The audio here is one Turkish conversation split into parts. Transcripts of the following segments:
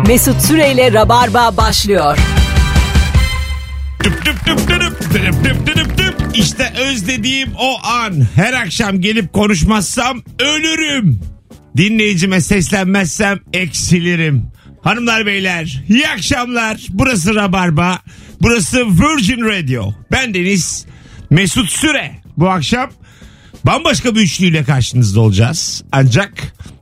Mesut Süreyle Rabarba başlıyor. İşte özlediğim o an. Her akşam gelip konuşmazsam ölürüm. Dinleyicime seslenmezsem eksilirim. Hanımlar beyler iyi akşamlar. Burası Rabarba. Burası Virgin Radio. Ben Deniz Mesut Süre. Bu akşam bambaşka bir üçlüyle karşınızda olacağız. Ancak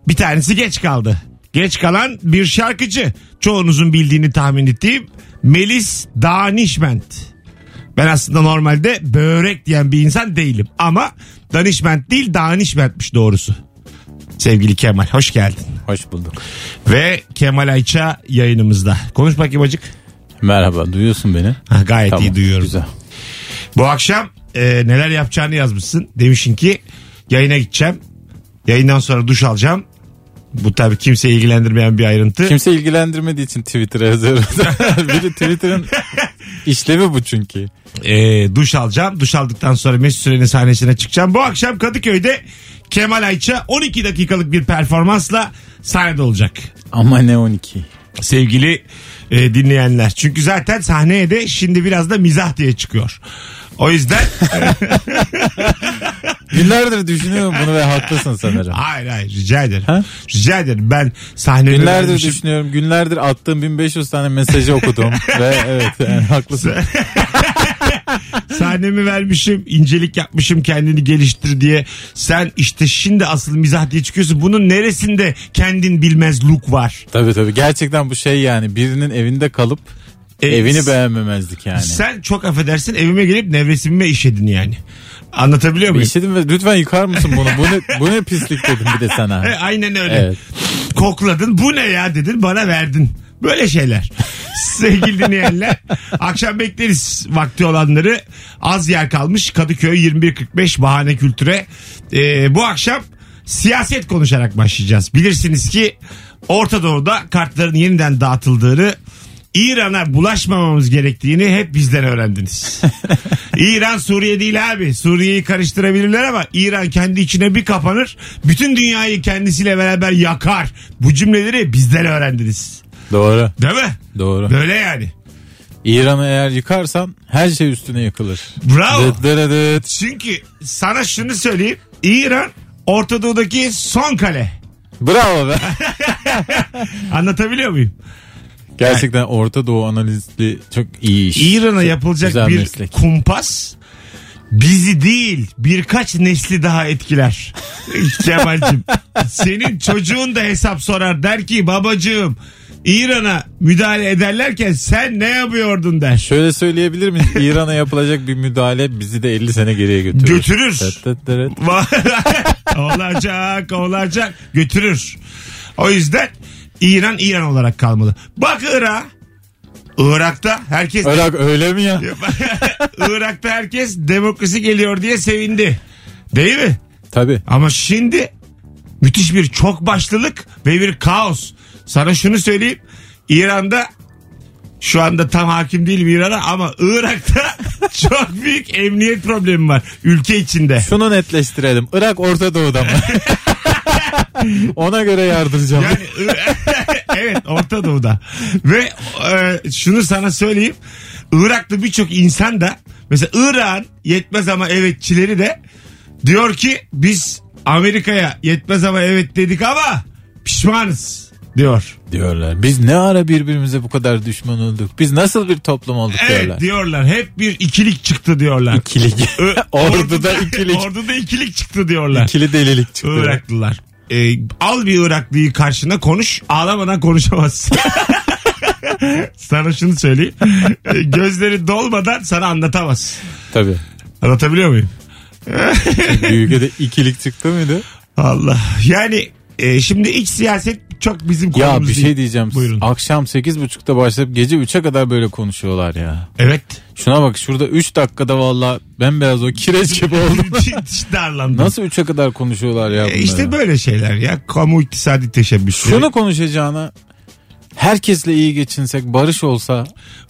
bir tanesi geç kaldı. Geç kalan bir şarkıcı. Çoğunuzun bildiğini tahmin ettiğim Melis Danişment. Ben aslında normalde börek diyen bir insan değilim. Ama danişment değil danişmentmiş doğrusu. Sevgili Kemal hoş geldin. Hoş bulduk. Ve Kemal Ayça yayınımızda. Konuş bakayım acık. Merhaba duyuyorsun beni. Ha, gayet Tamam, iyi duyuyorum. Güzel. Bu akşam e, neler yapacağını yazmışsın. Demişsin ki yayına gideceğim. Yayından sonra duş alacağım. Bu tabii kimseyi ilgilendirmeyen bir ayrıntı. Kimse ilgilendirmediği için Twitter'a yazıyorum. bir de Twitter'ın işlevi bu çünkü. E, duş alacağım. Duş aldıktan sonra Mesut Süren'in sahnesine çıkacağım. Bu akşam Kadıköy'de Kemal Ayça 12 dakikalık bir performansla sahnede olacak. Ama ne 12. Sevgili e, dinleyenler. Çünkü zaten sahneye de şimdi biraz da mizah diye çıkıyor. O yüzden Günlerdir düşünüyorum bunu ve haklısın sanırım. hayır hayır rica ederim. Ha? Rica ederim. Ben sahnede Günlerdir vermişim. düşünüyorum. Günlerdir attığım 1500 tane mesajı okudum. ve evet yani haklısın. Sahnemi vermişim, incelik yapmışım kendini geliştir diye. Sen işte şimdi asıl mizah diye çıkıyorsun. Bunun neresinde kendin bilmez look var? Tabii tabii. Gerçekten bu şey yani birinin evinde kalıp E, evini beğenmemezdik yani. Sen çok affedersin evime gelip nevresimime işedin yani. Anlatabiliyor muyum? İşledim ve lütfen yıkar mısın bunu? Bu ne, bu ne pislik dedim bir de sana. E, aynen öyle. Evet. Kokladın bu ne ya dedin bana verdin. Böyle şeyler. Sevgili dinleyenler akşam bekleriz vakti olanları. Az yer kalmış Kadıköy 21.45 bahane kültüre. Ee, bu akşam siyaset konuşarak başlayacağız. Bilirsiniz ki Orta Doğu'da kartların yeniden dağıtıldığını İran'a bulaşmamamız gerektiğini hep bizden öğrendiniz. İran Suriye değil abi. Suriye'yi karıştırabilirler ama İran kendi içine bir kapanır. Bütün dünyayı kendisiyle beraber yakar. Bu cümleleri bizden öğrendiniz. Doğru. Değil mi? Doğru. Böyle yani. İran'ı eğer yıkarsan her şey üstüne yıkılır. Bravo. Dıt dıt dıt. Çünkü sana şunu söyleyeyim. İran Orta Doğu'daki son kale. Bravo be. Anlatabiliyor muyum? Gerçekten Orta Doğu analizi çok iyi iş. İran'a yapılacak güzel bir meslek. kumpas bizi değil birkaç nesli daha etkiler. Kemal'cim senin çocuğun da hesap sorar der ki babacığım İran'a müdahale ederlerken sen ne yapıyordun der. Şöyle söyleyebilir miyiz? İran'a yapılacak bir müdahale bizi de 50 sene geriye götürür. Götürür. Dıt dıt. olacak olacak götürür. O yüzden İran İran olarak kalmalı. Bak Irak. Irak'ta herkes Irak öyle mi ya? Irak'ta herkes demokrasi geliyor diye sevindi. Değil mi? Tabii. Ama şimdi müthiş bir çok başlılık ve bir kaos. Sana şunu söyleyeyim. İran'da şu anda tam hakim değilim İran'a ama Irak'ta çok büyük emniyet problemi var ülke içinde. Şunu netleştirelim. Irak Orta Doğu'da mı? Ona göre yardıracağım. Yani evet Orta Doğu'da. Ve e, şunu sana söyleyeyim. Irak'ta birçok insan da mesela İran yetmez ama evetçileri de diyor ki biz Amerika'ya yetmez ama evet dedik ama pişmanız diyor. diyorlar. Biz ne ara birbirimize bu kadar düşman olduk? Biz nasıl bir toplum olduk Evet diyorlar. diyorlar. Hep bir ikilik çıktı diyorlar. İkilik. Ö- Ordu'da ikilik. Ordu'da ikilik çıktı diyorlar. İkili delilik çıktı. Iraklılar. Ee, al bir Iraklıyı karşına konuş. Ağlamadan konuşamazsın. sana şunu söyleyeyim. Ee, Gözleri dolmadan sana anlatamaz. Tabii. Anlatabiliyor muyum? Büyüke de ikilik çıktı mıydı? Allah. Yani e, şimdi iç siyaset çok bizim konumuz Ya bir değil. şey diyeceğim. Buyurun. Akşam 8.30'da başlayıp gece 3'e kadar böyle konuşuyorlar ya. Evet. Şuna bak şurada 3 dakikada valla bembeyaz o kireç gibi oldum. Darlandım. Nasıl 3'e kadar konuşuyorlar ya E, bunları? işte böyle şeyler ya. Kamu iktisadi teşebbüsleri. Şunu konuşacağına herkesle iyi geçinsek barış olsa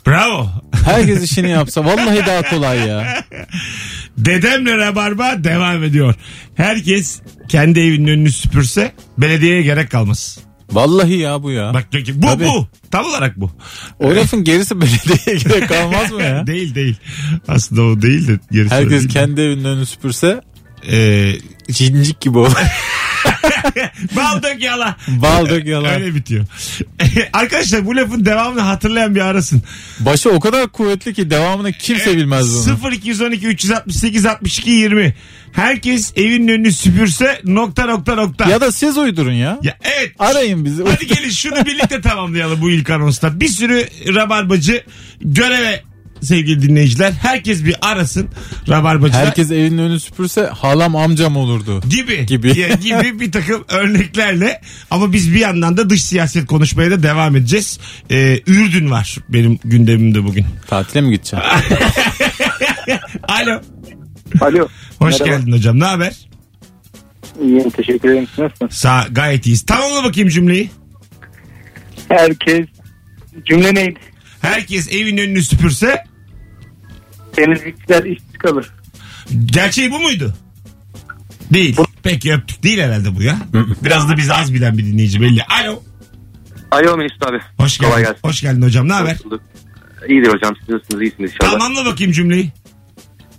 Bravo. herkes işini yapsa vallahi daha kolay ya. Dedemle Rabarba devam ediyor. Herkes kendi evinin önünü süpürse belediyeye gerek kalmaz. Vallahi ya bu ya. Bak diyor ki bu Tabii. bu. Tam olarak bu. O lafın gerisi belediyeye gerek kalmaz mı ya? değil değil. Aslında o değil de gerisi Herkes değil. kendi evinin önünü süpürse Ee, cincik gibi olur. bal dök yala. Bal dök yala. Öyle bitiyor. Arkadaşlar bu lafın devamını hatırlayan bir arasın. Başı o kadar kuvvetli ki devamını kimse bilmez bunu. 0212 368 62 20. Herkes evin önünü süpürse nokta nokta nokta. Ya da siz uydurun ya. Ya evet. Arayın bizi. Hadi gelin şunu birlikte tamamlayalım bu ilk anonsta. Bir sürü rabarbacı göreve sevgili dinleyiciler. Herkes bir arasın rabarbacılar. Herkes evinin önünü süpürse halam amcam olurdu. gibi Gibi. Ya, gibi bir takım örneklerle ama biz bir yandan da dış siyaset konuşmaya da devam edeceğiz. Ee, Ürdün var benim gündemimde bugün. Tatile mi gideceğim? Alo. Alo. Hoş Merhaba. geldin hocam. Ne haber? İyiyim teşekkür ederim. Siz Nasılsınız? Sağ gayet iyiyiz. Tamamla bakayım cümleyi. Herkes cümle neydi? Herkes evin önünü süpürse Temizlikçiler işsiz kalır. gerçeği bu muydu? Değil. Peki öptük. Değil herhalde bu ya. Biraz da bizi az bilen bir dinleyici belli. Alo. Alo Mesut abi. Hoş Kolay geldin. gelsin. Hoş geldin hocam. Ne haber? İyidir hocam siz nasılsınız iyisiniz inşallah. Tamamla bakayım cümleyi.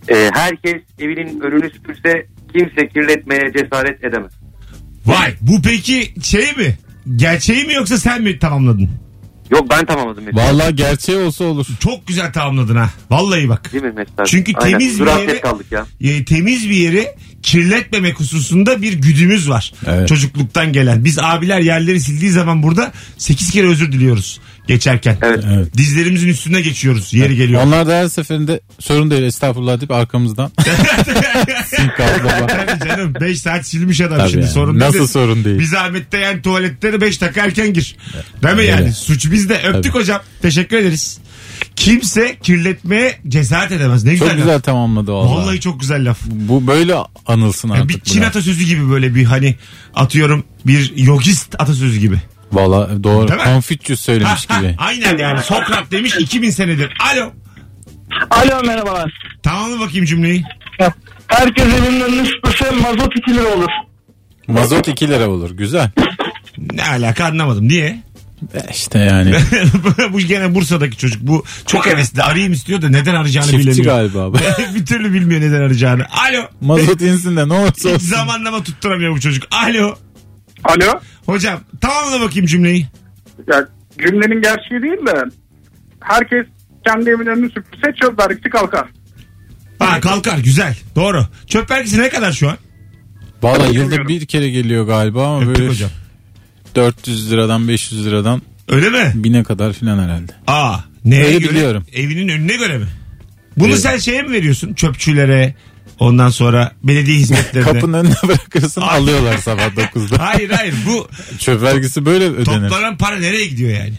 Ee, herkes evinin önünü süpürse kimse kirletmeye cesaret edemez. Vay bu peki şey mi? Gerçeği mi yoksa sen mi tamamladın? Yok ben tamamladım Mesut. Vallahi gerçeği olsa olur. Çok güzel tamamladın ha. Vallahi bak. Değil mi Mesut abi? Çünkü Aynen. temiz bir yere- kaldık ya. E, temiz bir yeri kirletmemek hususunda bir güdümüz var. Evet. Çocukluktan gelen. Biz abiler yerleri sildiği zaman burada 8 kere özür diliyoruz geçerken. Evet. Evet. Dizlerimizin üstüne geçiyoruz. Yeri geliyor. Onlar da her seferinde sorun değil estağfurullah deyip arkamızdan. Tabii canım 5 saat silmiş adam Tabii şimdi yani. sorun Nasıl değil. sorun değil? Bir zahmette yani tuvaletleri 5 dakika erken gir. Değil mi Öyle. yani? Suç bizde. Öptük Tabii. hocam. Teşekkür ederiz. Kimse kirletmeye cesaret edemez. Ne güzel. Çok laf. güzel tamamladı vallahi. Vallahi çok güzel laf. Bu böyle anılsın Yani artık. bir Çin bu laf. atasözü gibi böyle bir hani atıyorum bir yogist atasözü gibi. Vallahi doğru. Değil mi? Confucius söylemiş Ha, ha, gibi. aynen yani Sokrat demiş 2000 senedir. Alo. Alo merhabalar. Tamam mı bakayım cümleyi? Herkes evinin önünü süpürse mazot 2 lira olur. Mazot 2 lira olur. Güzel. Ne alaka anlamadım. Niye? E işte yani. bu gene Bursa'daki çocuk. Bu çok hevesli. Arayayım istiyor da neden arayacağını Çiftçi bilemiyor. galiba. bir türlü bilmiyor neden arayacağını. Alo. Mazot insin de ne olursa Hiç olsun. zamanlama tutturamıyor bu çocuk. Alo. Alo. Hocam tamamla bakayım cümleyi. Ya, cümlenin gerçeği değil de herkes kendi evinin önünü süpürse çöp vergisi kalkar. Ha kalkar güzel. Doğru. Çöp vergisi ne kadar şu an? Vallahi yılda bir kere geliyor galiba ama Öptük böyle hocam. 400 liradan 500 liradan Öyle mi? bine kadar filan herhalde. Aa. Neye Öyle göre? biliyorum. Evinin önüne göre mi? Bunu Evet. sen şeye mi veriyorsun? Çöpçülere ondan sonra belediye hizmetlerine. Kapının önüne bırakırsın alıyorlar sabah 9'da. Hayır hayır bu Çöp vergisi böyle ödenir. toplanan para nereye gidiyor yani?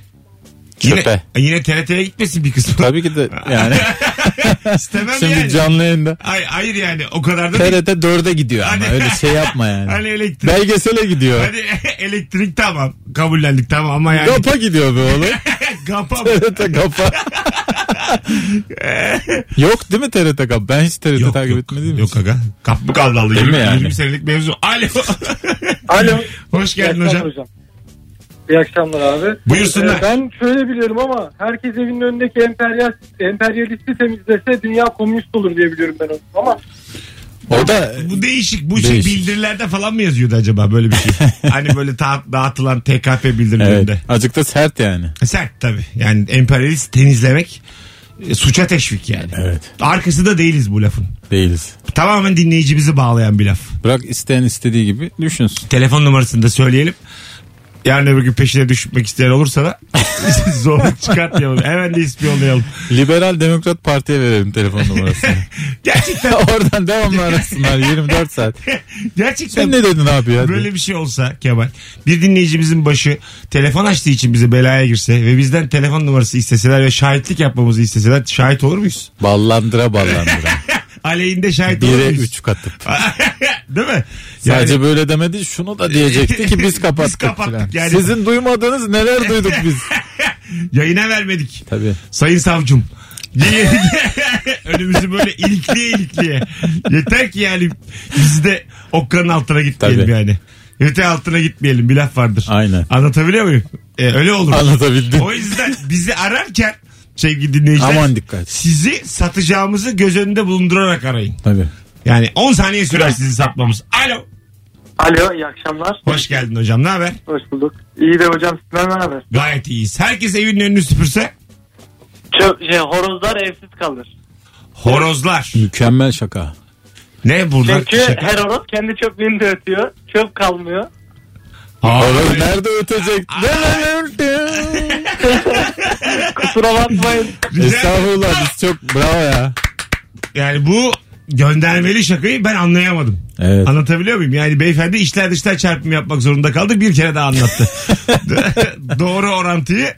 Çöpe. Yine, yine TRT'ye gitmesin bir kısmı. Tabii ki de yani. İstemem Şimdi yani. canlı yayında. Hayır, hayır yani o kadar da değil. TRT 4'e gidiyor ama Hani- öyle şey yapma yani. Hani elektrik. Belgesele gidiyor. Hani elektrik tamam. Kabullendik tamam ama yani. Gapa gidiyor be oğlum. Gapa mı? TRT Gapa. yok değil mi TRT Gapa? Ben hiç TRT Yok, takip yok, etmediğim yok aga. Kap mı kaldı Allah? Değil 20, mi yani? 20 senelik mevzu. Alo. Alo. Hoş geldin hocam. hocam. İyi akşamlar abi. Buyursunlar. Ee, Ben şöyle biliyorum ama herkes evinin önündeki emperyal, emperyalisti temizlese dünya komünist olur diye biliyorum ben onu. Ama O da Bu değişik. Bu şey Değişik. bildirilerde falan mı yazıyordu acaba böyle bir şey? hani böyle ta- dağıtılan TKP bildirilerinde. evet, azıcık da sert yani. Sert tabii. Yani emperyalist temizlemek e, suça teşvik yani. Evet. Arkası da değiliz bu lafın. Değiliz. Tamamen dinleyicimizi bağlayan bir laf. Bırak isteyen istediği gibi düşünsün. Telefon numarasını da söyleyelim. Yarın öbür gün peşine düşmek isteyen olursa da zorluk çıkartmayalım. Hemen de ispiyonlayalım. Liberal Demokrat Parti'ye verelim telefon numarasını. Gerçekten Oradan devamlı arasınlar 24 saat. gerçekten Sen ne dedin abi ya? böyle bir şey olsa Kemal bir dinleyicimizin başı telefon açtığı için bize belaya girse ve bizden telefon numarası isteseler ve şahitlik yapmamızı isteseler şahit olur muyuz? Ballandıra ballandıra. Aleyhinde şahit Bire muyuz? 3 katıp. Değil mi? Sadece böyle demedi şunu da diyecekti ki biz kapattık. Biz kapattık falan. yani. Sizin duymadığınız neler duyduk biz. yayına vermedik. Tabii. Sayın savcım. önümüzü böyle ilikliye ilikliye. Yeter ki yani biz de okkanın altına gitmeyelim Tabii. yani. Öte altına gitmeyelim bir laf vardır. Aynen. Anlatabiliyor muyum? Ee, öyle olur. Anlatabildim. O yüzden bizi ararken sevgili dinleyiciler Aman dikkat. sizi satacağımızı göz önünde bulundurarak arayın. Tabii. Yani 10 saniye sürer sizi satmamız. Alo. Alo iyi akşamlar. Hoş geldin hocam ne haber? Hoş bulduk. İyi de hocam sizden ne haber? Gayet iyiyiz. Herkes evinin önünü süpürse Çöp, şey, horozlar evsiz kalır. horozlar. Mükemmel şaka. Ne burada? Çünkü Şaka. her horoz kendi çöplüğünü de ötüyor. Çöp kalmıyor. Horoz nerede ötecek? Kusura bakmayın. Estağfurullah biz çok bravo ya. Yani bu göndermeli şakayı ben anlayamadım. Evet. Anlatabiliyor muyum? Yani beyefendi içler dışlar çarpım yapmak zorunda kaldı. Bir kere daha anlattı. Doğru orantıyı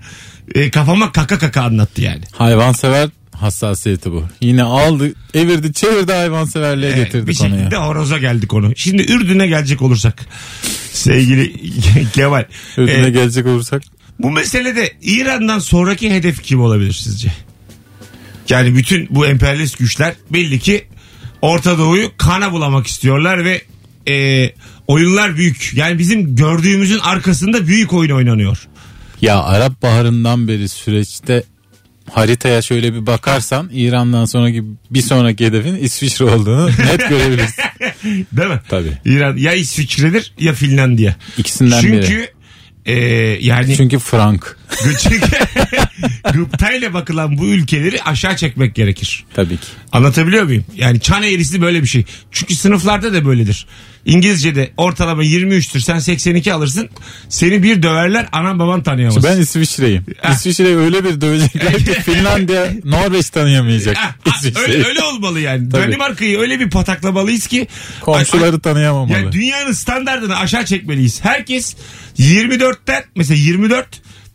e, kafama kaka kaka anlattı yani. Hayvansever hassasiyeti bu. Yine aldı, evirdi, çevirdi hayvanseverliğe Evet, getirdi bir konuya. şekilde horoza geldik konu. Şimdi Ürdün'e gelecek olursak. Sevgili Kemal. Ödüne e, gelecek olursak. bu meselede İran'dan sonraki hedef kim olabilir sizce? Yani bütün bu emperyalist güçler belli ki Orta Doğu'yu kana bulamak istiyorlar ve e, oyunlar büyük. Yani bizim gördüğümüzün arkasında büyük oyun oynanıyor. Ya Arap Baharı'ndan beri süreçte haritaya şöyle bir bakarsan İran'dan sonraki bir sonraki hedefin İsviçre olduğunu net görebilirsin. Değil mi? Tabii. İran ya İsviçre'dir ya Finlandiya. İkisinden Çünkü biri. e, yani Çünkü Frank. çünkü gıptayla bakılan bu ülkeleri aşağı çekmek gerekir. Tabii ki. Anlatabiliyor muyum? Yani çan eğrisi böyle bir şey. Çünkü sınıflarda da böyledir. İngilizce'de ortalama 23'tür sen 82 alırsın. Seni bir döverler anan baban tanıyamaz. Ben İsviçre'yim. İsviçre'yi öyle bir dövecekler ki Finlandiya, Norveç tanıyamayacak. Öyle, öyle olmalı yani. Tabii. Danimarka'yı öyle bir pataklamalıyız ki. Komşuları tanıyamamalı. Yani dünyanın standartını aşağı çekmeliyiz. Herkes 24'ten mesela 24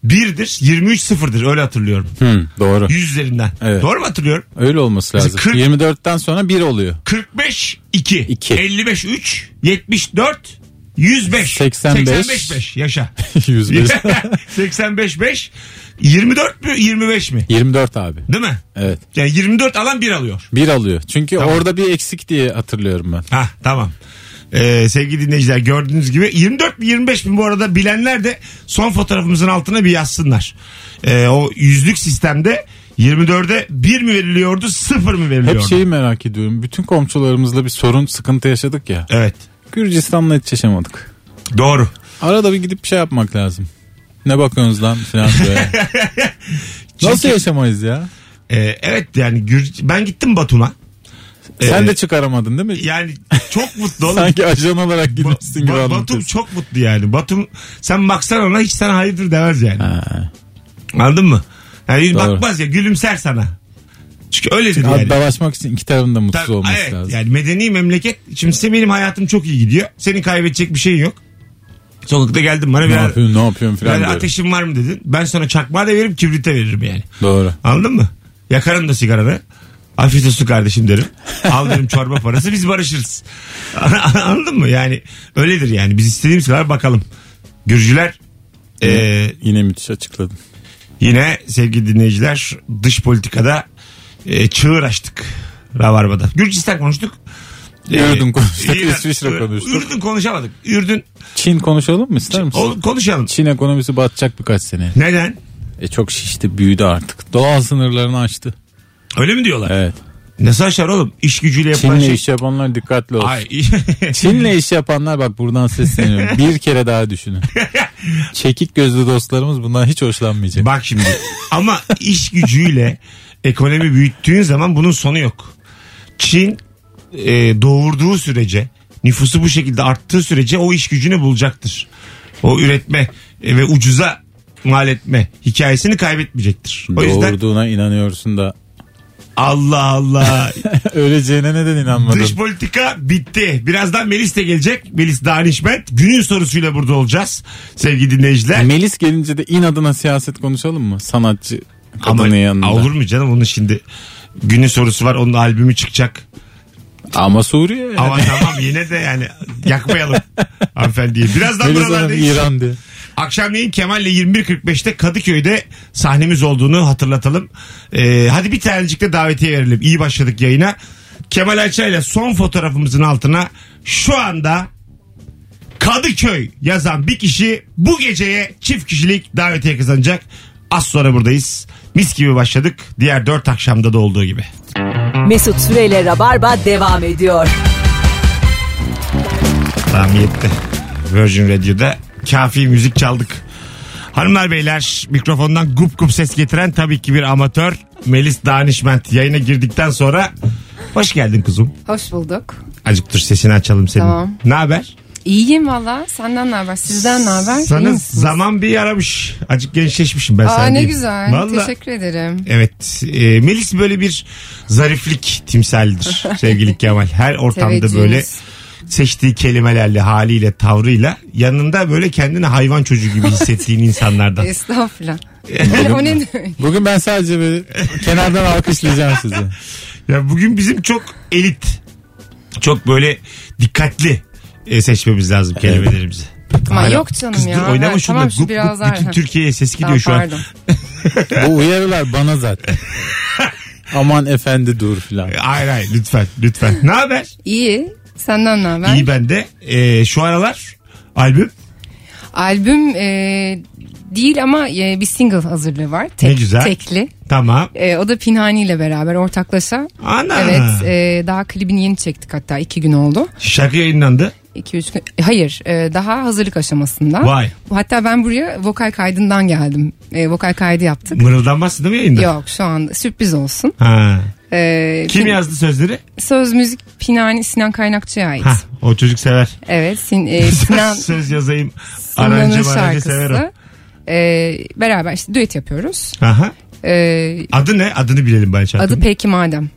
1'dir 23 sıfırdır öyle hatırlıyorum. Hı, doğru. 100 üzerinden. Evet. Doğru mu hatırlıyorum? Öyle olması Mesela lazım. kırk- 24'ten sonra 1 oluyor. 45 2, İki. 55 3, 74 105 85. 85 5 yaşa. 105. 85 5 24 mü 25 mi? 24 abi. Değil mi? Evet. Yani 24 alan 1 alıyor. 1 alıyor. Çünkü Tamam. orada bir eksik diye hatırlıyorum ben. Ha tamam. Ee, sevgili dinleyiciler gördüğünüz gibi 24 mi 25 mi bu arada bilenler de son fotoğrafımızın altına bir yazsınlar. Ee, o yüzlük sistemde 24'e 1 mi veriliyordu 0 mı veriliyordu? Hep şeyi merak ediyorum. Bütün komşularımızla bir sorun, sıkıntı yaşadık ya. Evet Gürcistan'la hiç yaşamadık. doğru. Arada bir gidip bir şey yapmak lazım. Ne bakıyorsunuz lan falan böyle. Nasıl Çünkü- yaşamayız ya? Ee, evet yani Gür- ben gittim Batum'a. Sen de çıkaramadın değil mi? Yani çok mutlu oğlum. Sanki ajan olarak gitmişsin gibi Ba- Batum anlatıyorsun. çok mutlu yani. Batum sen baksan ona hiç sana hayırdır demez yani. Ha. Anladın mı? Yani Doğru. bakmaz ya gülümser sana. Çünkü öyledir Abi yani. Dalaşmak için iki tarafın da mutsuz Tabii, olması evet, lazım. Yani medeni memleket. Şimdi size benim hayatım çok iyi gidiyor. Senin kaybedecek bir şeyin yok. Sokakta geldim bana ne bir yapıyorsun ne yapıyorsun falan yani ateşin var mı dedin. Ben sana çakmağı da veririm kibrite veririm yani. Doğru. Anladın mı? Yakarım da sigaranı. Afiyet olsun kardeşim derim. Al derim çorba parası biz barışırız. Anladın mı? Yani öyledir yani. Biz istediğimiz kadar bakalım. Gürcüler e, Yine müthiş açıkladın. yine sevgili dinleyiciler dış politikada e, çığır açtık. Rabarba'da. Gürcistan konuştuk. E, Ürdün konuştuk, İran- İsviçre konuştuk. Ürdün konuşamadık. Ürdün Çin konuşalım mı ister misin? o- konuşalım. Çin ekonomisi batacak birkaç sene. Neden? E çok şişti büyüdü artık. Doğal sınırlarını aştı. Öyle mi diyorlar? Evet. Nasıl aşar oğlum? İş gücüyle yapılan Çin'le şey. iş yapanlar dikkatli olsun. Ay. Çin'le iş yapanlar bak buradan sesleniyorum. Bir kere daha düşünün. Çekik gözlü dostlarımız bundan hiç hoşlanmayacak. Bak şimdi ama iş gücüyle ekonomi büyüttüğün zaman bunun sonu yok. Çin e, doğurduğu sürece nüfusu bu şekilde arttığı sürece o iş gücünü bulacaktır. O üretme e, ve ucuza mal etme hikayesini kaybetmeyecektir. O yüzden Doğurduğuna inanıyorsun da Allah Allah öleceğine neden inanmadın? dış politika bitti. Birazdan Melis de gelecek. Melis Danişment. Günün sorusuyla burada olacağız sevgili dinleyiciler. Melis gelince de inadına siyaset konuşalım mı? Sanatçı Ama kadının yanında. olur mu canım onun şimdi günün sorusu var onun albümü çıkacak. Ama Suriye. Yani. Ama tamam yine de yani yakmayalım hanımefendiyi. Birazdan Melis buralardayız. İran diye. Akşamleyin Kemal'le 21.45'te Kadıköy'de sahnemiz olduğunu hatırlatalım. Ee, hadi bir tanecik de davetiye verelim. İyi başladık yayına. Kemal Ayça ile son fotoğrafımızın altına şu anda Kadıköy yazan bir kişi bu geceye çift kişilik davetiye kazanacak. Az sonra buradayız. Mis gibi başladık. Diğer dört akşamda da olduğu gibi. Mesut Süreyle Rabarba devam ediyor. Tamam yetti. Virgin Radio'da kafi müzik çaldık. Hanımlar beyler mikrofondan gup gup ses getiren tabii ki bir amatör Melis Danişment yayına girdikten sonra hoş geldin kuzum. Hoş bulduk. Acık dur sesini açalım senin. Tamam. Ne haber? İyiyim valla. Senden ne haber? Sizden ne haber? Sana zaman bir yaramış. Acık gençleşmişim ben Aa ne diyeyim. güzel. Vallahi. Teşekkür ederim. Evet. E, Melis böyle bir zariflik timsalidir sevgili Kemal. Her ortamda Teveccühünüz. böyle seçtiği kelimelerle, haliyle, tavrıyla yanında böyle kendini hayvan çocuğu gibi hissettiğin insanlardan. Estağfurullah. o, o ne demek? Bugün ben sadece böyle kenardan alkışlayacağım sizi. Ya bugün bizim çok elit, çok böyle dikkatli e, seçmemiz lazım kelimelerimizi. Ama Hala- yok canım Kız ya. dur oynama Evet, şunu. tamam, şu Gup biraz gup bütün Türkiye'ye ses gidiyor şu an. Bu uyarılar bana zaten. Aman efendi dur filan. Hayır hayır lütfen lütfen. Ne haber? İyi. Senden ne haber? İyi bende. E, şu aralar albüm Albüm e, değil ama e, bir single hazırlığı var. Tek, Ne güzel. Tekli. tamam. E, o da Pinhani ile beraber ortaklaşa. Ana. Evet. e, daha klibini yeni çektik hatta iki gün oldu. Şarkı yayınlandı. 2-3 gün. Hayır e, daha hazırlık aşamasında. Vay. Hatta ben buraya vokal kaydından geldim. E, vokal kaydı yaptık. Mırıldanmazsın değil mi yayında? Yok şu anda sürpriz olsun. Ha. E, Kim Pin- yazdı sözleri? Söz müzik Pinani Sinan Kaynakçı'ya ait. Ha, o çocuk sever. Evet Sin, e, Sinan Söz yazayım. Arancı maracı sever o. şarkısı. E, beraber işte düet yapıyoruz. Aha. E, Adı ne? Adını bilelim ben şarkının. adı Peki Madem.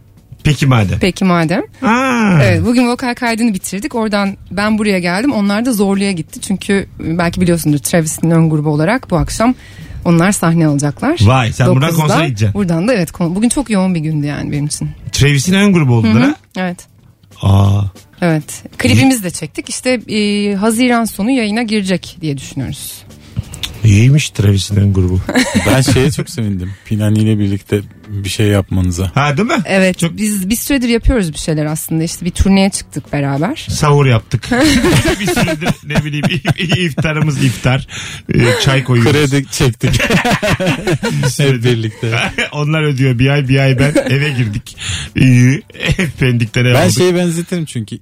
Peki madem. Peki Madem. Aa. Evet bugün vokal kaydını bitirdik. Oradan ben buraya geldim. Onlar da Zorlu'ya gitti. Çünkü belki biliyorsundur Travis'in ön grubu olarak bu akşam onlar sahne alacaklar. Vay, sen buradan 9'da. konsere gideceksin. Buradan da evet. Bugün çok yoğun bir gündü yani benim için. Travis'in ön grubu oldular ha? Evet. Aa. Evet. Klibimizi de çektik. İşte e, Haziran sonu yayına girecek diye düşünüyoruz. İyiymiş Travis'in grubu. Ben şeye çok sevindim. Pinani ile birlikte bir şey yapmanıza. ha değil mi? Evet. Çok- Biz bir süredir yapıyoruz bir şeyler aslında. İşte bir turneye çıktık beraber. Sahur yaptık. bir süredir ne bileyim if- iftarımız iftar. Ee, çay koyuyoruz. Kredi çektik. Hep birlikte. Onlar ödüyor bir ay bir ay ben eve girdik. Pendikten ev Ben aldık. şeye benzetirim çünkü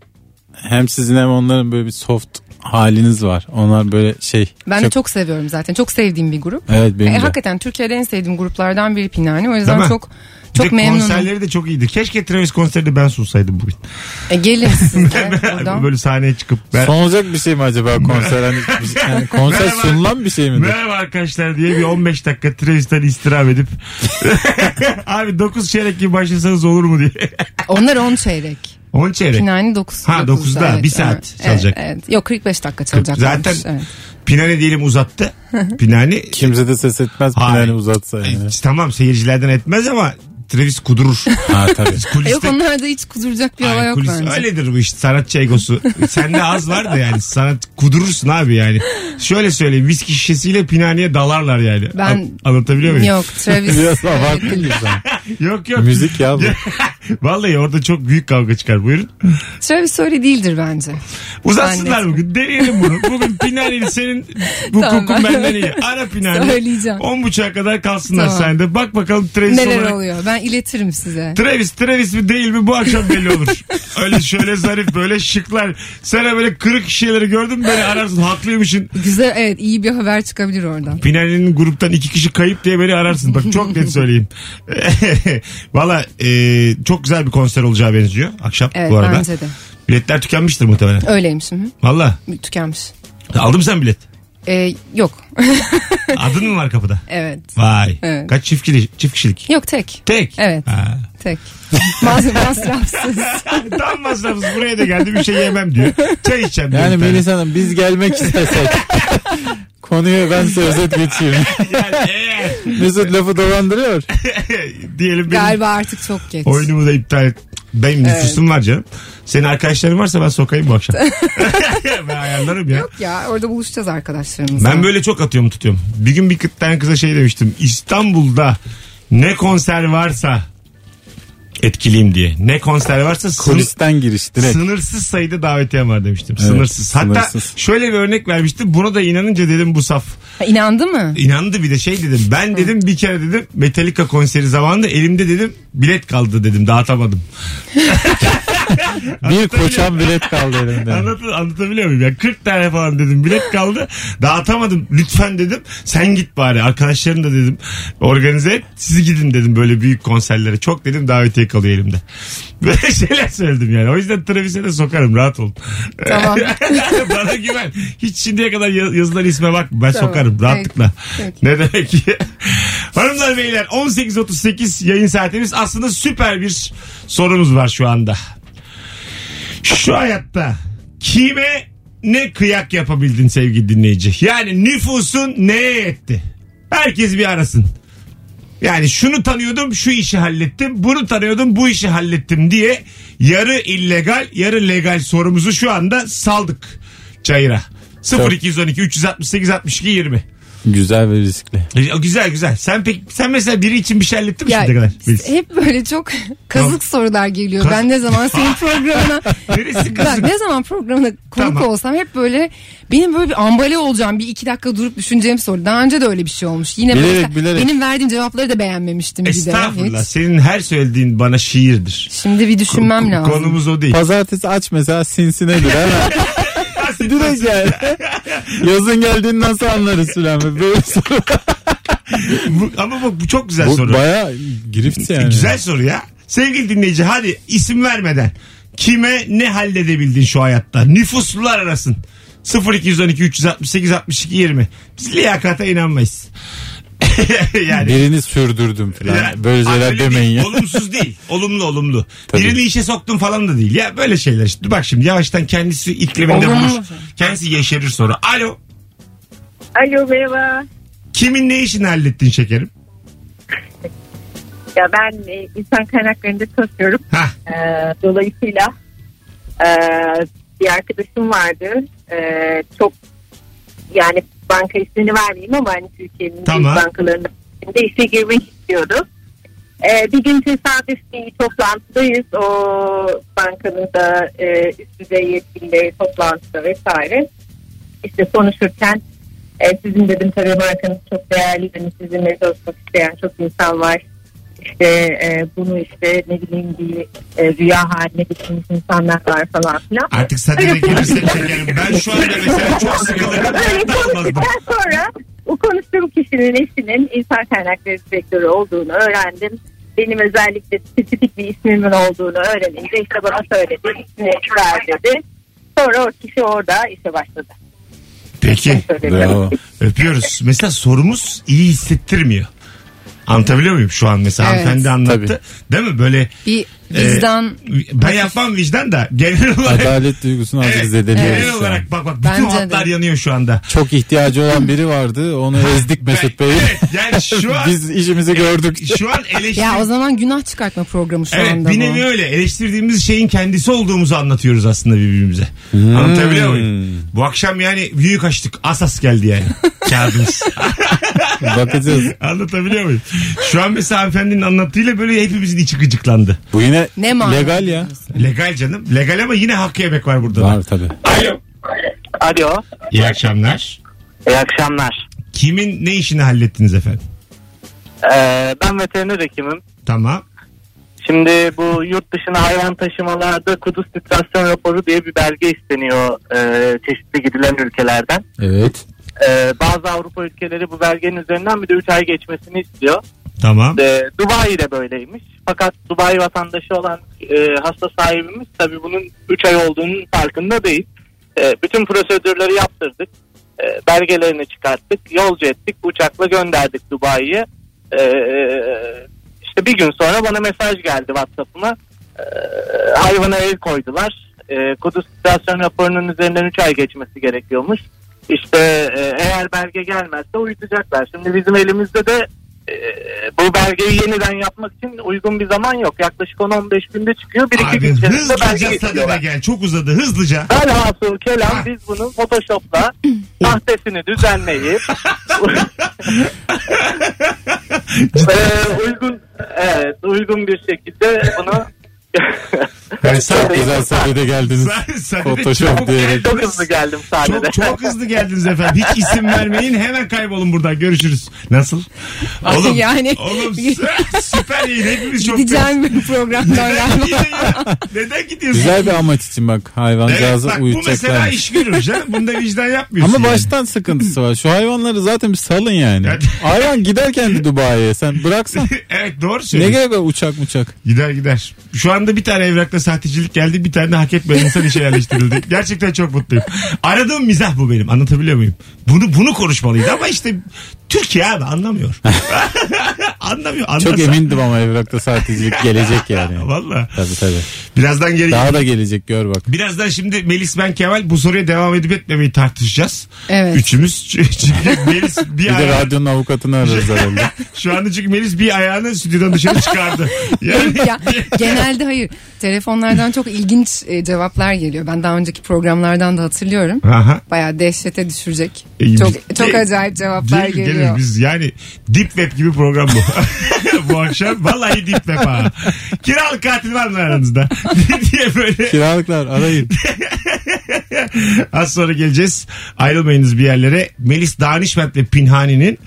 hem sizin hem onların böyle bir soft haliniz var. Onlar böyle şey. Ben de çok seviyorum zaten. Çok sevdiğim bir grup. Evet benim E, de. hakikaten Türkiye'de en sevdiğim gruplardan biri Pinani. O yüzden çok de çok memnunum. konserleri de çok iyiydi. Keşke Travis konseri de ben sunsaydım bugün. E, gelin siz de buradan. Böyle sahneye çıkıp ben Sonulacak bir şey mi acaba konser? Hani şey- yani konser Merhaba. sunulan bir şey midir? Merhaba arkadaşlar diye bir 15 dakika Travis'ten istirham edip abi 9 çeyrek gibi başlasanız olur mu diye. Onlar 10 çeyrek. 10 çeyrek. Pinani 9. Ha, 9'da, bir saat çalacak. Evet, evet. Yok 45 dakika çalacak. Zaten Evet. Pinani diyelim uzattı. Pinani Kimse de ses etmez. Pinani uzatsa yani. e, tamam seyircilerden etmez ama Travis kudurur. ha tabii. Kuliste, Yok onlarda hiç kuduracak bir hava yok kulis- bence. öyledir bu işte sanatçı egosu. Sende az var da yani sanat kudurursun abi yani. Şöyle söyleyeyim viski şişesiyle Pinani'ye dalarlar yani. Ben- An- anlatabiliyor muyum? Yok Travis. Biraz abarttın. Yok yok. Müzik ya bu. Vallahi orada çok büyük kavga çıkar buyurun. Travis öyle değildir bence. Uzatsınlar bugün. Deneyelim bunu. Bugün Pinani'li senin Tamam, hukukun ben- benden iyi. Ara Pinani. Söyleyeceğim. 10.30'a kadar kalsınlar Tamam. sahnede. Bak bakalım Travis Neler olarak. oluyor? Ben iletirim size. Travis, Travis mi değil mi bu akşam belli olur. Öyle şöyle zarif böyle şıklar. Sen böyle kırık şeyleri gördün mü beni ararsın haklıymışsın. Güzel evet iyi bir haber çıkabilir oradan. Pinani'nin gruptan iki kişi kayıp diye beni ararsın. Bak çok net söyleyeyim. Valla e, çok güzel bir konser olacağı benziyor akşam Evet bu arada. bence de. Biletler tükenmiştir muhtemelen. Öyleymiş. Hı hı. Valla. Tükenmiş. Aldın mı sen bilet? Ee, yok. Adın mı var kapıda? evet. Vay. Evet. Kaç çift, kişi- çift kişilik? Yok tek. Tek. Evet. Ha. Tek. Mas masrafsız. Tam masrafsız buraya da geldi bir şey yemem diyor. Çay içeceğim diyor. Yani bir tane. Melis Hanım biz gelmek istesek. Konuyu ben size özet geçeyim. Mesut lafı dolandırıyor. diyelim benim Galiba artık çok geç. oyunumu da iptal et. Benim nüfusum var canım. Senin arkadaşların varsa ben sokayım bu akşam. ben ayarlarım ya. Yok ya orada buluşacağız arkadaşlarımızla. Ben böyle çok atıyorum tutuyorum. Bir gün bir tane kıza şey demiştim. İstanbul'da ne konser varsa etkiliyim diye. Ne konser varsa Kulisten giriş direkt. sınırsız sayıda davetiye var demiştim. Evet, sınırsız. Hatta sınırsız. şöyle bir örnek vermiştim. Buna da inanınca dedim bu saf. Ha, inandı mı? İnandı bir de şey dedim. Ben dedim bir kere dedim Metallica konseri zamanında elimde dedim bilet kaldı dedim dağıtamadım. Bir koçan bilet kaldı elimde. Anlat, anlatabiliyor muyum? Ya 40 tane falan dedim bilet kaldı. Dağıtamadım. Lütfen dedim. Sen git bari. Arkadaşların da dedim. Organize et. Siz gidin dedim böyle büyük konserlere. Çok dedim davetiye kalıyor elimde. Böyle şeyler söyledim yani. O yüzden Travis'e de sokarım. Rahat olun. Tamam. Bana güven. Hiç şimdiye kadar ya- yazılan isme bak. Ben Tamam. sokarım. Rahatlıkla. Peki. Ne demek ki? Hanımlar beyler 18.38 yayın saatimiz. Aslında süper bir sorumuz var şu anda. Şu hayatta kime ne kıyak yapabildin sevgili dinleyici? Yani nüfusun neye etti? Herkes bir arasın. Yani şunu tanıyordum şu işi hallettim. Bunu tanıyordum bu işi hallettim diye yarı illegal yarı legal sorumuzu şu anda saldık çayıra. 0212 368 62 20. Güzel ve riskli. E, Güzel güzel. Sen pek sen mesela biri için bir şey hallettin mi Ya, şimdiye kadar? Melis? hep böyle çok kazık sorular geliyor. Kaz- Ben ne zaman senin programına Neresi ben kazık? ne zaman programına konuk Tamam. olsam hep böyle benim böyle bir ambale olacağım bir iki dakika durup düşüneceğim soru. Daha önce de öyle bir şey olmuş. Yine Bilerek, bilerek. benim verdiğim cevapları da beğenmemiştim bir de. Estağfurullah. Hiç. Senin her söylediğin bana şiirdir. Şimdi bir düşünmem Ko- lazım. Konumuz o değil. Pazartesi aç mesela sinsinedir hemen. Direkt yani. Yazın geldiğini nasıl anlarız filan. Böyle soru. Bu- ama bak bu çok güzel Bu soru. baya girift yani. Güzel soru ya. Sevgili dinleyici hadi isim vermeden kime ne halledebildin şu hayatta? Nüfuslular arasın. 0212 368 62 20. Biz liyakata inanmayız. yani Birini sürdürdüm falan. Ya, Böyle şeyler öyle demeyin değil. ya. Olumsuz değil. Olumlu olumlu. Tabii. Birini işe soktun falan da değil. Ya böyle şeyler işte. Bak şimdi yavaştan kendisi ikliminde Olumlu. bulur. Kendisi yeşerir sonra. Alo. Alo merhaba. Kimin ne işini hallettin şekerim? Ya ben e, insan kaynaklarında çalışıyorum. Hah. Ee, dolayısıyla e, bir arkadaşım vardı. Ee, çok yani banka ismini vermeyeyim ama hani Türkiye'nin Tamam. büyük bankalarında de işe girmek istiyordu. Ee, bir gün tesadüf bir toplantıdayız. O bankanın da e, üst düzey yetkilileri toplantıda vesaire. İşte konuşurken e, sizin dedim tabii markanız çok değerli. Hani sizinle çalışmak isteyen çok insan var. İşte e, bunu işte ne bileyim bir e, rüya haline getirmiş insanlar var falan filan. Artık sadede gelirse şekerim. Ben şu anda mesela çok sıkılırım. Öyle konuştuktan sonra o konuştuğum kişinin eşinin insan kaynakları direktörü olduğunu öğrendim. Benim özellikle spesifik bir ismimin olduğunu öğrenince işte bana söyledi. İsmini ver dedi. Sonra o kişi orada işe başladı. Peki. Bravo. Öpüyoruz. Mesela sorumuz iyi hissettirmiyor. Anlatabiliyor muyum şu an mesela Evet. hanımefendi anlattı. Değil mi böyle Bir e, vicdan ben yapmam vicdan da genel olarak Adalet duygusunu azıcık Evet, zedeliyoruz genel olarak bak bak bütün Bence hatlar de. yanıyor şu anda. Çok ihtiyacı olan biri vardı. Onu ezdik Mesut Bey. Evet, yani şu an Biz işimizi gördük. şu an eleştir ya o zaman günah çıkartma programı şu Evet anda bir bu. nevi öyle eleştirdiğimiz şeyin kendisi olduğumuzu anlatıyoruz aslında birbirimize. Anlatabiliyor muyum? Bu akşam yani büyük açtık. Asas geldi yani. Kağıdımız. Bakacağız. Anlatabiliyor muyum? Şu an mesela hanımefendinin anlattığıyla böyle hepimizin içi gıcıklandı. Bu yine Ne manada legal ya. Legal canım. Legal ama yine hakkı yemek var burada. Var tabii. Alo. Alo. İyi akşamlar. İyi akşamlar. Kimin ne işini hallettiniz efendim? Ee, ben veteriner hekimim. Tamam. Şimdi bu yurt dışına hayvan taşımalarda kuduz titrasyon raporu diye bir belge isteniyor e, çeşitli gidilen ülkelerden. Evet. E, bazı Avrupa ülkeleri bu belgenin üzerinden bir de 3 ay geçmesini istiyor. Tamam. E, Dubai de böyleymiş. Fakat Dubai vatandaşı olan e, hasta sahibimiz tabii bunun 3 ay olduğunun farkında değil. E, bütün prosedürleri yaptırdık. E, belgelerini çıkarttık. Yolcu ettik. Uçakla gönderdik Dubai'ye. E, işte bir gün sonra bana mesaj geldi WhatsApp'ıma. E, hayvana el koydular. E, Kudüs Stasyon raporunun üzerinden 3 ay geçmesi gerekiyormuş. İşte e, eğer belge gelmezse uyutacaklar. Şimdi bizim elimizde de e, bu belgeyi yeniden yapmak için uygun bir zaman yok. Yaklaşık 10-15 günde çıkıyor. Bir iki gün içerisinde belge getiriyorlar. gel. Çok uzadı hızlıca. Velhasıl kelam Ha. biz bunun Photoshop'la sahtesini düzenleyip e, uygun evet uygun bir şekilde bunu Yani sen- Güzel sahnede geldiniz. Photoshop diyerek. çok hızlı geldim sahnede. Çok, çok hızlı geldiniz efendim. Hiç isim vermeyin. Hemen kaybolun buradan. Görüşürüz. Nasıl? Oğlum, Yani- oğlum süper yayın. Hepimiz çok Gideceğim bir programdan Neden galiba. gidiyorsun ya? Neden gidiyorsun? Güzel bir amaç için bak Evet, hayvancağızı bak bu mesela uyutacaklar. iş görür canım. Bunda vicdan yapmıyorsun. Ama yani. baştan sıkıntısı var. Şu hayvanları zaten bir salın yani. Evet. Hayvan giderken de Dubai'ye sen bıraksan. evet doğru ne söylüyorsun. gerek var uçak uçak. Gider gider. Şu anda bir tane evrakta sahtecilik geldi. Bir tane de hak etmeyen insan işe yerleştirildi. Gerçekten çok mutluyum. Aradığım mizah bu benim. Anlatabiliyor muyum? Bunu bunu konuşmalıydı ama işte Türkiye abi anlamıyor. anlamıyor. Anlasa. Çok emindim ama evrakta sahtecilik gelecek yani. Valla. Tabii tabii. Birazdan geri Daha da gelecek gör bak. Birazdan şimdi Melis ben Kemal bu soruya devam edip etmemeyi tartışacağız. Evet. Üçümüz. Çünkü Melis bir, Bir de ayağı- radyonun avukatını ararız herhalde. Şu anda çünkü Melis bir ayağını stüdyodan dışarı çıkardı. Yani ya, genelde hayır. Telefonlardan çok ilginç e, cevaplar geliyor. Ben daha önceki programlardan da hatırlıyorum. Aha. Bayağı dehşete düşürecek. İyi, Çok biz- çok acayip cevaplar Gelir, gelir. geliyor. Biz yani deep web gibi program bu. bu akşam vallahi deep web ha. Kiralık katil var mı aranızda? diye böyle Kiralıklar arayın. az sonra geleceğiz. Ayrılmayınız bir yerlere. Melis Danişment ve Pinhani'nin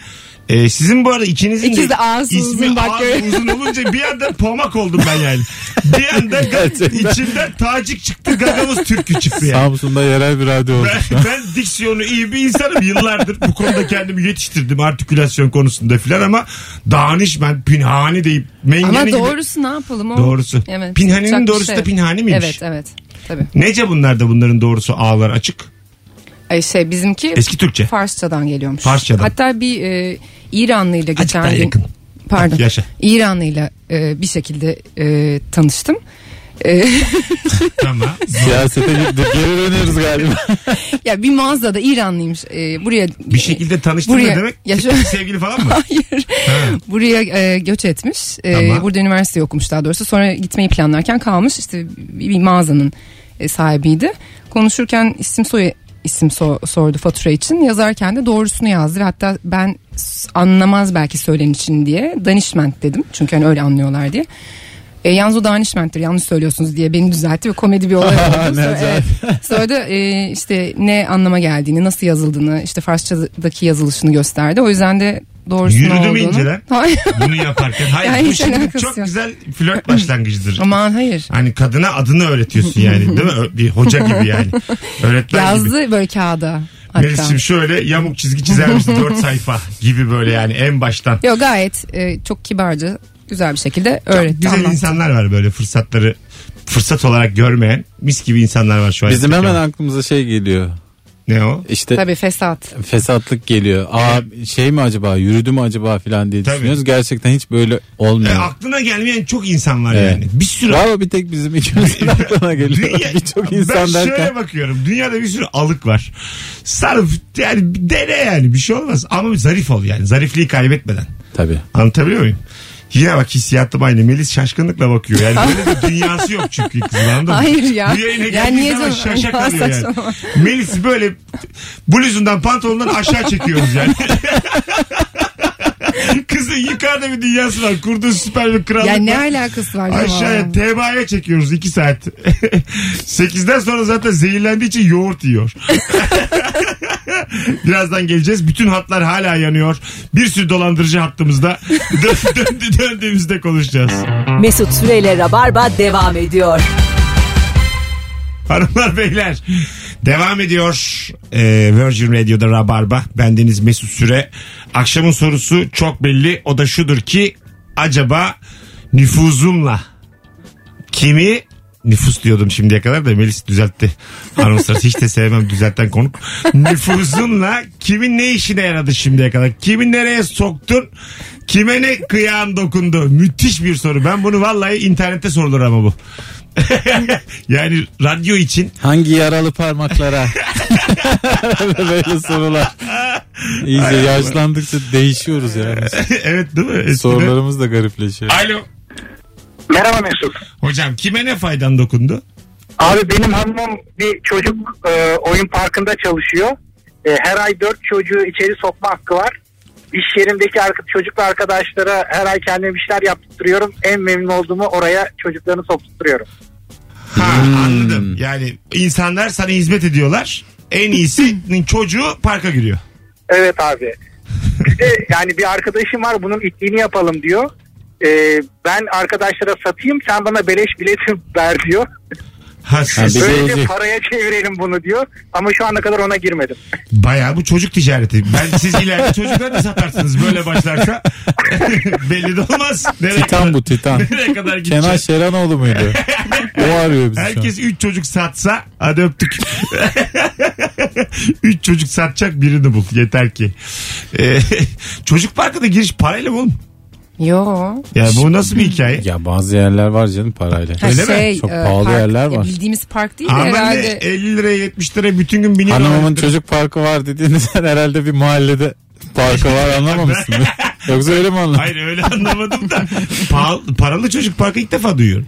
e, sizin bu arada ikinizin İkisi de ağzı ismi uzun bak ağzı böyle. uzun olunca bir anda pomak oldum ben yani. Bir anda Gerçekten. içinden tacik çıktı gagavuz türkü çıktı yani. Samsun'da yerel bir radyo oldu Ben, ben diksiyonu iyi bir insanım yıllardır. Bu konuda kendimi yetiştirdim artikülasyon konusunda filan ama danişmen, pinhani deyip mengeni Ama gibi. doğrusu ne yapalım o? Doğrusu. Evet. Pinhani'nin yapacak bir doğrusu şey da yok. pinhani miymiş? Evet evet. Tabii. Nece bunlar da bunların doğrusu ağlar açık? Ay şey bizimki Eski Türkçe. Farsçadan geliyormuş. Farsçadan. Hatta bir e, İranlıyla Azıcık geçen daha gün yakın. pardon. Yaşa. İranlıyla e, bir şekilde e, tanıştım. E, Tamam. Siyasete gitti. Geri dönüyoruz galiba. ya bir mağazada İranlıymış. E, buraya Bir şekilde tanıştın Buraya- ne demek? Ya şu- Sevgili falan mı? Hayır. Buraya e, göç etmiş. E, Tamam. Burada üniversite okumuş daha doğrusu. Sonra gitmeyi planlarken kalmış. İşte bir, bir mağazanın e, sahibiydi. Konuşurken isim soy isim so- sordu fatura için. Yazarken de doğrusunu yazdı ve hatta ben anlamaz belki söylenişini diye danişment dedim. Çünkü hani öyle anlıyorlar diye. E, yalnız o danişmenttir yanlış söylüyorsunuz diye beni düzeltti ve komedi bir olay oldu. Sonra da e, işte ne anlama geldiğini, nasıl yazıldığını, işte Farsçadaki yazılışını gösterdi. O yüzden de doğrusu Yürüdü ne mü olduğunu. inceden? Hayır. Bunu yaparken. Hayır Yani bu hiç şimdi alakası çok yok. güzel flört başlangıcıdır. Aman hayır. Hani kadına adını öğretiyorsun yani değil mi? Ö- Bir hoca gibi yani. Öğretmen gibi. Yazdı böyle kağıda. Hatta. Melis'im şöyle yamuk çizgi çizer misin 4 sayfa gibi böyle yani en baştan. Yok gayet e, çok kibarca güzel bir şekilde öğretti. Güzel anlattı. insanlar var böyle fırsatları fırsat olarak görmeyen mis gibi insanlar var şu an. Bizim hemen aklımıza şey geliyor. Ne o? İşte Tabii fesat. fesatlık geliyor. Aa şey mi acaba yürüdü mü acaba filan diye Tabii. düşünüyoruz. Gerçekten hiç böyle E, olmuyor. aklına gelmeyen çok insan var Evet. yani. Bir sürü Bravo bir tek bizim ikimizin aklına geliyor. Dünya- Birçok ben insan şöyle derken. bakıyorum. Dünyada bir sürü alık var. Sarf yani dene yani bir şey olmaz. Ama zarif ol yani. Zarifliği kaybetmeden. Tabii. Anlatabiliyor muyum? Yine bak hissiyatım aynı. Melis şaşkınlıkla bakıyor. Yani böyle bir dünyası yok çünkü kızın anladın mı? Hayır ya. Bu yayına Ya geldiği niye zaman şaşa kalıyor yani. Melis böyle bluzundan pantolonundan aşağı çekiyoruz yani. Kızın yukarıda bir dünyası var. Kurduğu süper bir krallık Ya ne var. alakası var? Aşağıya tebaaya çekiyoruz 2 saat. 8'den sonra zaten zehirlendiği için yoğurt yiyor. Birazdan geleceğiz. Bütün hatlar hala yanıyor. Bir sürü dolandırıcı hattımızda. Dö- döndü döndüğümüzde konuşacağız. Mesut Süreyle Rabarba devam ediyor. Hanımlar beyler devam ediyor ee, Virgin Radio'da Rabarba bendeniz Mesut Süre akşamın sorusu çok belli o da şudur ki acaba nüfuzumla kimi nüfus diyordum şimdiye kadar da Melis düzeltti sırası hiç de sevmem düzelten konuk nüfuzunla kimin ne işine yaradı şimdiye kadar kimin nereye soktun kime ne kıyağın dokundu müthiş bir soru ben bunu vallahi internette sorulur ama bu yani radyo için Hangi yaralı parmaklara? böyle sorular. İyice yaşlandıkça değişiyoruz yani. evet değil mi? Eskiden- Sorularımız da garipleşiyor. Alo. Merhaba Mesut. Hocam kime ne faydan dokundu? Abi benim hanımım bir çocuk e, oyun parkında çalışıyor. E, her ay dört çocuğu içeri sokma hakkı var. iş yerindeki arka, çocuklu arkadaşlara her ay kendime bir şeyler yaptırıyorum. En memnun olduğumu oraya çocuklarını sokturuyorum. Ha Hmm. anladım. Yani insanlar sana hizmet ediyorlar. En iyisinin çocuğu parka giriyor. Evet abi. Bir de yani bir arkadaşım var bunun itliğini yapalım diyor. Ee, ben arkadaşlara satayım sen bana beleş biletim ver diyor. Ha, siz Böylece paraya çevirelim bunu diyor. Ama şu ana kadar ona girmedim. Bayağı bu çocuk ticareti. Ben siz ileride çocuklar da satarsınız böyle başlarsa. Belli de olmaz. Nereye Titan kadar- bu Titan. Nereye kadar Kenan gidecek? Şeranoğlu muydu? o arıyor bizi. Herkes 3 çocuk satsa hadi öptük. 3 çocuk satacak birini bul yeter ki. Ee, çocuk parkına giriş parayla mı oğlum? Yo. Ya bu nasıl bir hikaye? Ya bazı yerler var canım parayla. Ha, Öyle mi? şey, Çok e, pahalı park- yerler var. Bildiğimiz park değil de Ama herhalde. 50 liraya 70 liraya bütün gün biniyorlar. Hanımımın çocuk parkı var dediğinde sen herhalde bir mahallede parkı var anlamamışsın. Yoksa öyle mi anladın? Hayır öyle anlamadım da. Pahalı, paralı çocuk parkı ilk defa duyuyorum.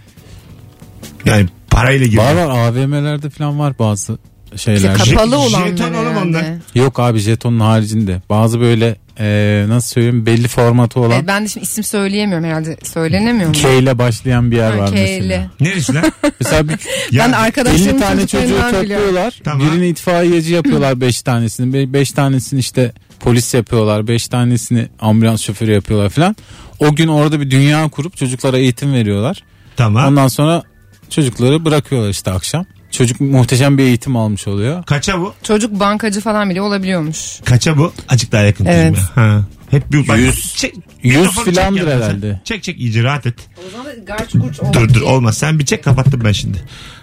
Yani parayla giriyor. Var var AVM'lerde falan var bazı şeyler. İşte kapalı olanlar jeton oğlum onlar. Yok abi jetonun haricinde. Bazı böyle e, nasıl söyleyeyim belli formatı olan E, ben de şimdi isim söyleyemiyorum herhalde. Söylenemiyor mu? K ile başlayan bir yer Ha, var K mesela. ile. Neresi lan? Mesela bir ben 50 arkadaşlarımın tane çocuğu çocuklarından biliyorum. topluyorlar. Tamam. Birini itfaiyeci yapıyorlar 5 tanesini. 5 tanesini işte polis yapıyorlar. 5 tanesini ambulans şoförü yapıyorlar falan. O gün orada bir dünya kurup çocuklara eğitim veriyorlar. Tamam. Ondan sonra çocukları bırakıyorlar işte akşam. Çocuk muhteşem bir eğitim almış oluyor. Kaça bu? Çocuk bankacı falan bile olabiliyormuş. Kaça bu? Açık daha yakın. Evet. ya. Ha. Hep bir bak, Yüz- çek, yüz mikrofonu çek filandır yanına sen. herhalde. Çek çek iyice rahat et. O zaman garç kurç Dur dur olmaz. Sen bir çek kapattım ben şimdi.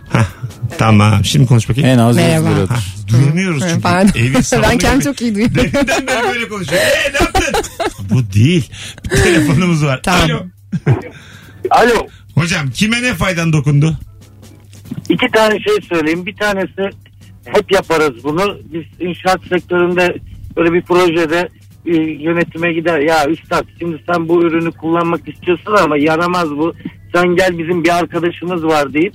Hah, tamam şimdi konuş bakayım. En az 100 Merhaba. liradır. Hah, duyamıyoruz çünkü. Pardon. Evin salonu ben kendim gibi. çok iyi duyuyorum. Deminden beri böyle konuşuyor. Eee ne yaptın? Bu değil. Bir telefonumuz var. Tamam. Alo. Alo. Hocam kime ne faydan dokundu? İki tane şey söyleyeyim. Bir tanesi hep yaparız bunu. Biz inşaat sektöründe böyle bir projede e, yönetime gider. Ya üstad şimdi sen bu ürünü kullanmak istiyorsun ama yaramaz bu. Sen gel bizim bir arkadaşımız var deyip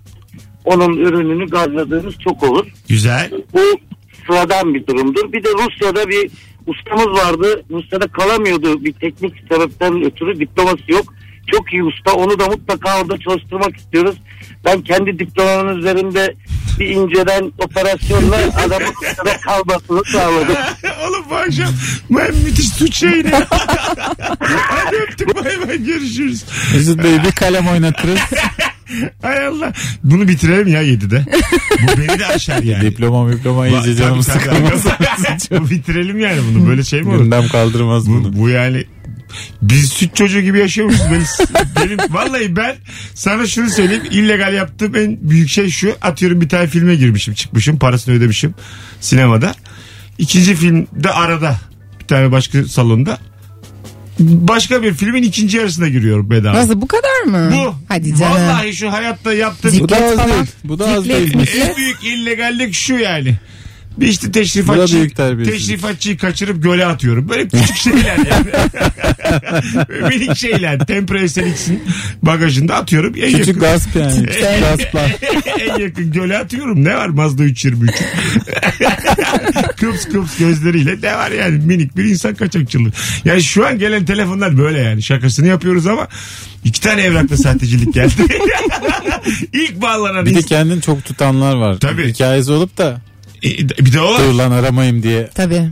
onun ürününü gazladığımız çok olur. Güzel. Bu sıradan bir durumdur. Bir de Rusya'da bir ustamız vardı. Rusya'da kalamıyordu bir teknik sebepten ötürü diploması yok. Çok iyi usta. Onu da mutlaka orada çalıştırmak istiyoruz. Ben kendi diplomamın üzerinde bir inceden operasyonla adamın Rusya'da kalmasını sağladım. Oğlum bu akşam ben müthiş suç yayını. Hadi öptük bay bay görüşürüz. Mesut Bey bir kalem oynatırız. Hay Allah. Bunu bitirelim ya 7'de. Bu beni de aşar yani. diploma diploma iyice canım sıkılmasın. Bitirelim yani bunu. Böyle şey mi olur? Gündem kaldırmaz bunu. Bu, bu yani biz süt çocuğu gibi yaşıyormuşuz. Benim, benim, vallahi ben sana şunu söyleyeyim. illegal yaptığım en büyük şey şu. Atıyorum bir tane filme girmişim çıkmışım. Parasını ödemişim sinemada. İkinci filmde arada bir tane başka salonda. Başka bir filmin ikinci yarısına giriyorum bedava. Nasıl bu kadar mı? Bu. Hadi canım. Vallahi şu hayatta yaptığım Bu da az değil. Bu da az değil. en büyük illegallik şu yani. Bir işte teşrifatçı, teşrifatçıyı kaçırıp göle atıyorum. Böyle küçük şeyler yani. Minik şeyler. Tempresenix'in bagajında atıyorum. En Küçük yakın, gasp yani. Küçük gasplar. en yakın göle atıyorum. Ne var Mazda 323? kıps kıps gözleriyle ne var yani minik bir insan kaçakçılığı. Yani şu an gelen telefonlar böyle yani. Şakasını yapıyoruz ama iki tane evrakta sahtecilik geldi. İlk bağlanan Bir de kendini çok tutanlar var. Tabii. Hikayesi olup da E, bir de o var. dur lan aramayayım diye. Tabii.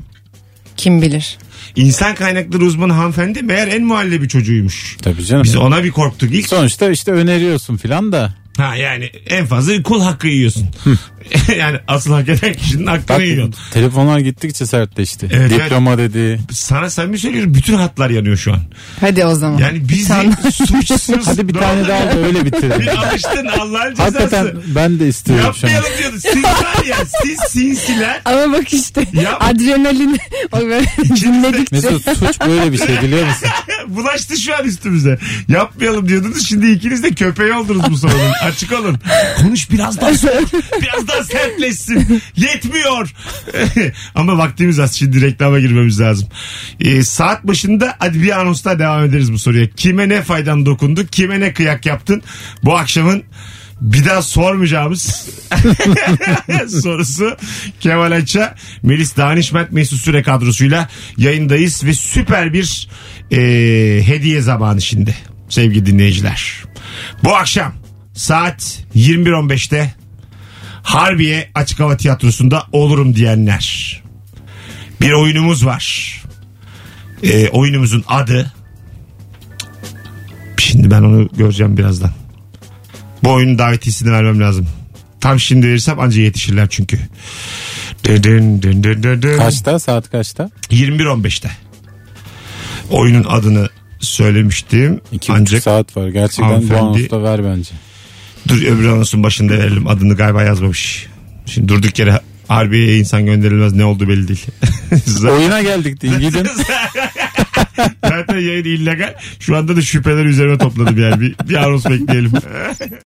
Kim bilir. İnsan kaynakları uzmanı hanımefendi meğer en muhallebi çocuğuymuş. Tabii canım. Biz ona bir korktuk ilk. Sonuçta işte öneriyorsun filan da. Ha yani en fazla kul hakkı yiyorsun. yani asıl hak eden kişinin hakkını Bak yiyorsun. telefonlar gittikçe sertleşti. Evet, Diploma dedi. Sana samimi söylüyorum bütün hatlar yanıyor şu an. Hadi o zaman. Yani Tamam. suçsuz. Hadi bir tane daha da öyle bitirelim. Bir alıştın Allah'ın cezası. Hakikaten ben de istiyorum şu an. Yapmayalım diyordu. Siz var ya siz sinsiler. Ama bak işte Ya- adrenalin o böyle dinledikçe. Mesut suç böyle bir şey biliyor musun? Bulaştı şu an üstümüze. Yapmayalım diyordunuz. Şimdi ikiniz de köpeği oldunuz bu sorunun. Açık olun. Konuş biraz daha soğuk. Biraz daha sertleşsin. Yetmiyor. Ama vaktimiz az. Şimdi reklama girmemiz lazım. Ee, saat başında hadi bir anonsla devam ederiz bu soruya. Kime ne faydan dokundu? Kime ne kıyak yaptın? Bu akşamın bir daha sormayacağımız sorusu Kemal Aç'a Melis Danişment Mesut Süre kadrosuyla yayındayız ve süper bir e, hediye zamanı şimdi sevgili dinleyiciler. Bu akşam saat 21.15'te Harbiye Açık Hava Tiyatrosu'nda olurum diyenler. Bir oyunumuz var. E, oyunumuzun adı Şimdi ben onu göreceğim birazdan. Bu oyunun davetiyesini vermem lazım. Tam şimdi verirsem anca yetişirler çünkü. Dın dın dın dın dın dın. Kaçta saat kaçta? 21.15'te. Oyunun adını söylemiştim. İki ancak saat var. Gerçekten bu anonsta ver bence. Dur öbür anonsun başında verelim. Adını galiba yazmamış. Şimdi durduk yere Harbiye'ye insan gönderilmez ne oldu belli değil. Zaten- Oyuna geldik deyin gidin. Zaten yayın illegal. Şu anda da şüpheler üzerime topladım yani. Bir, bir anons bekleyelim.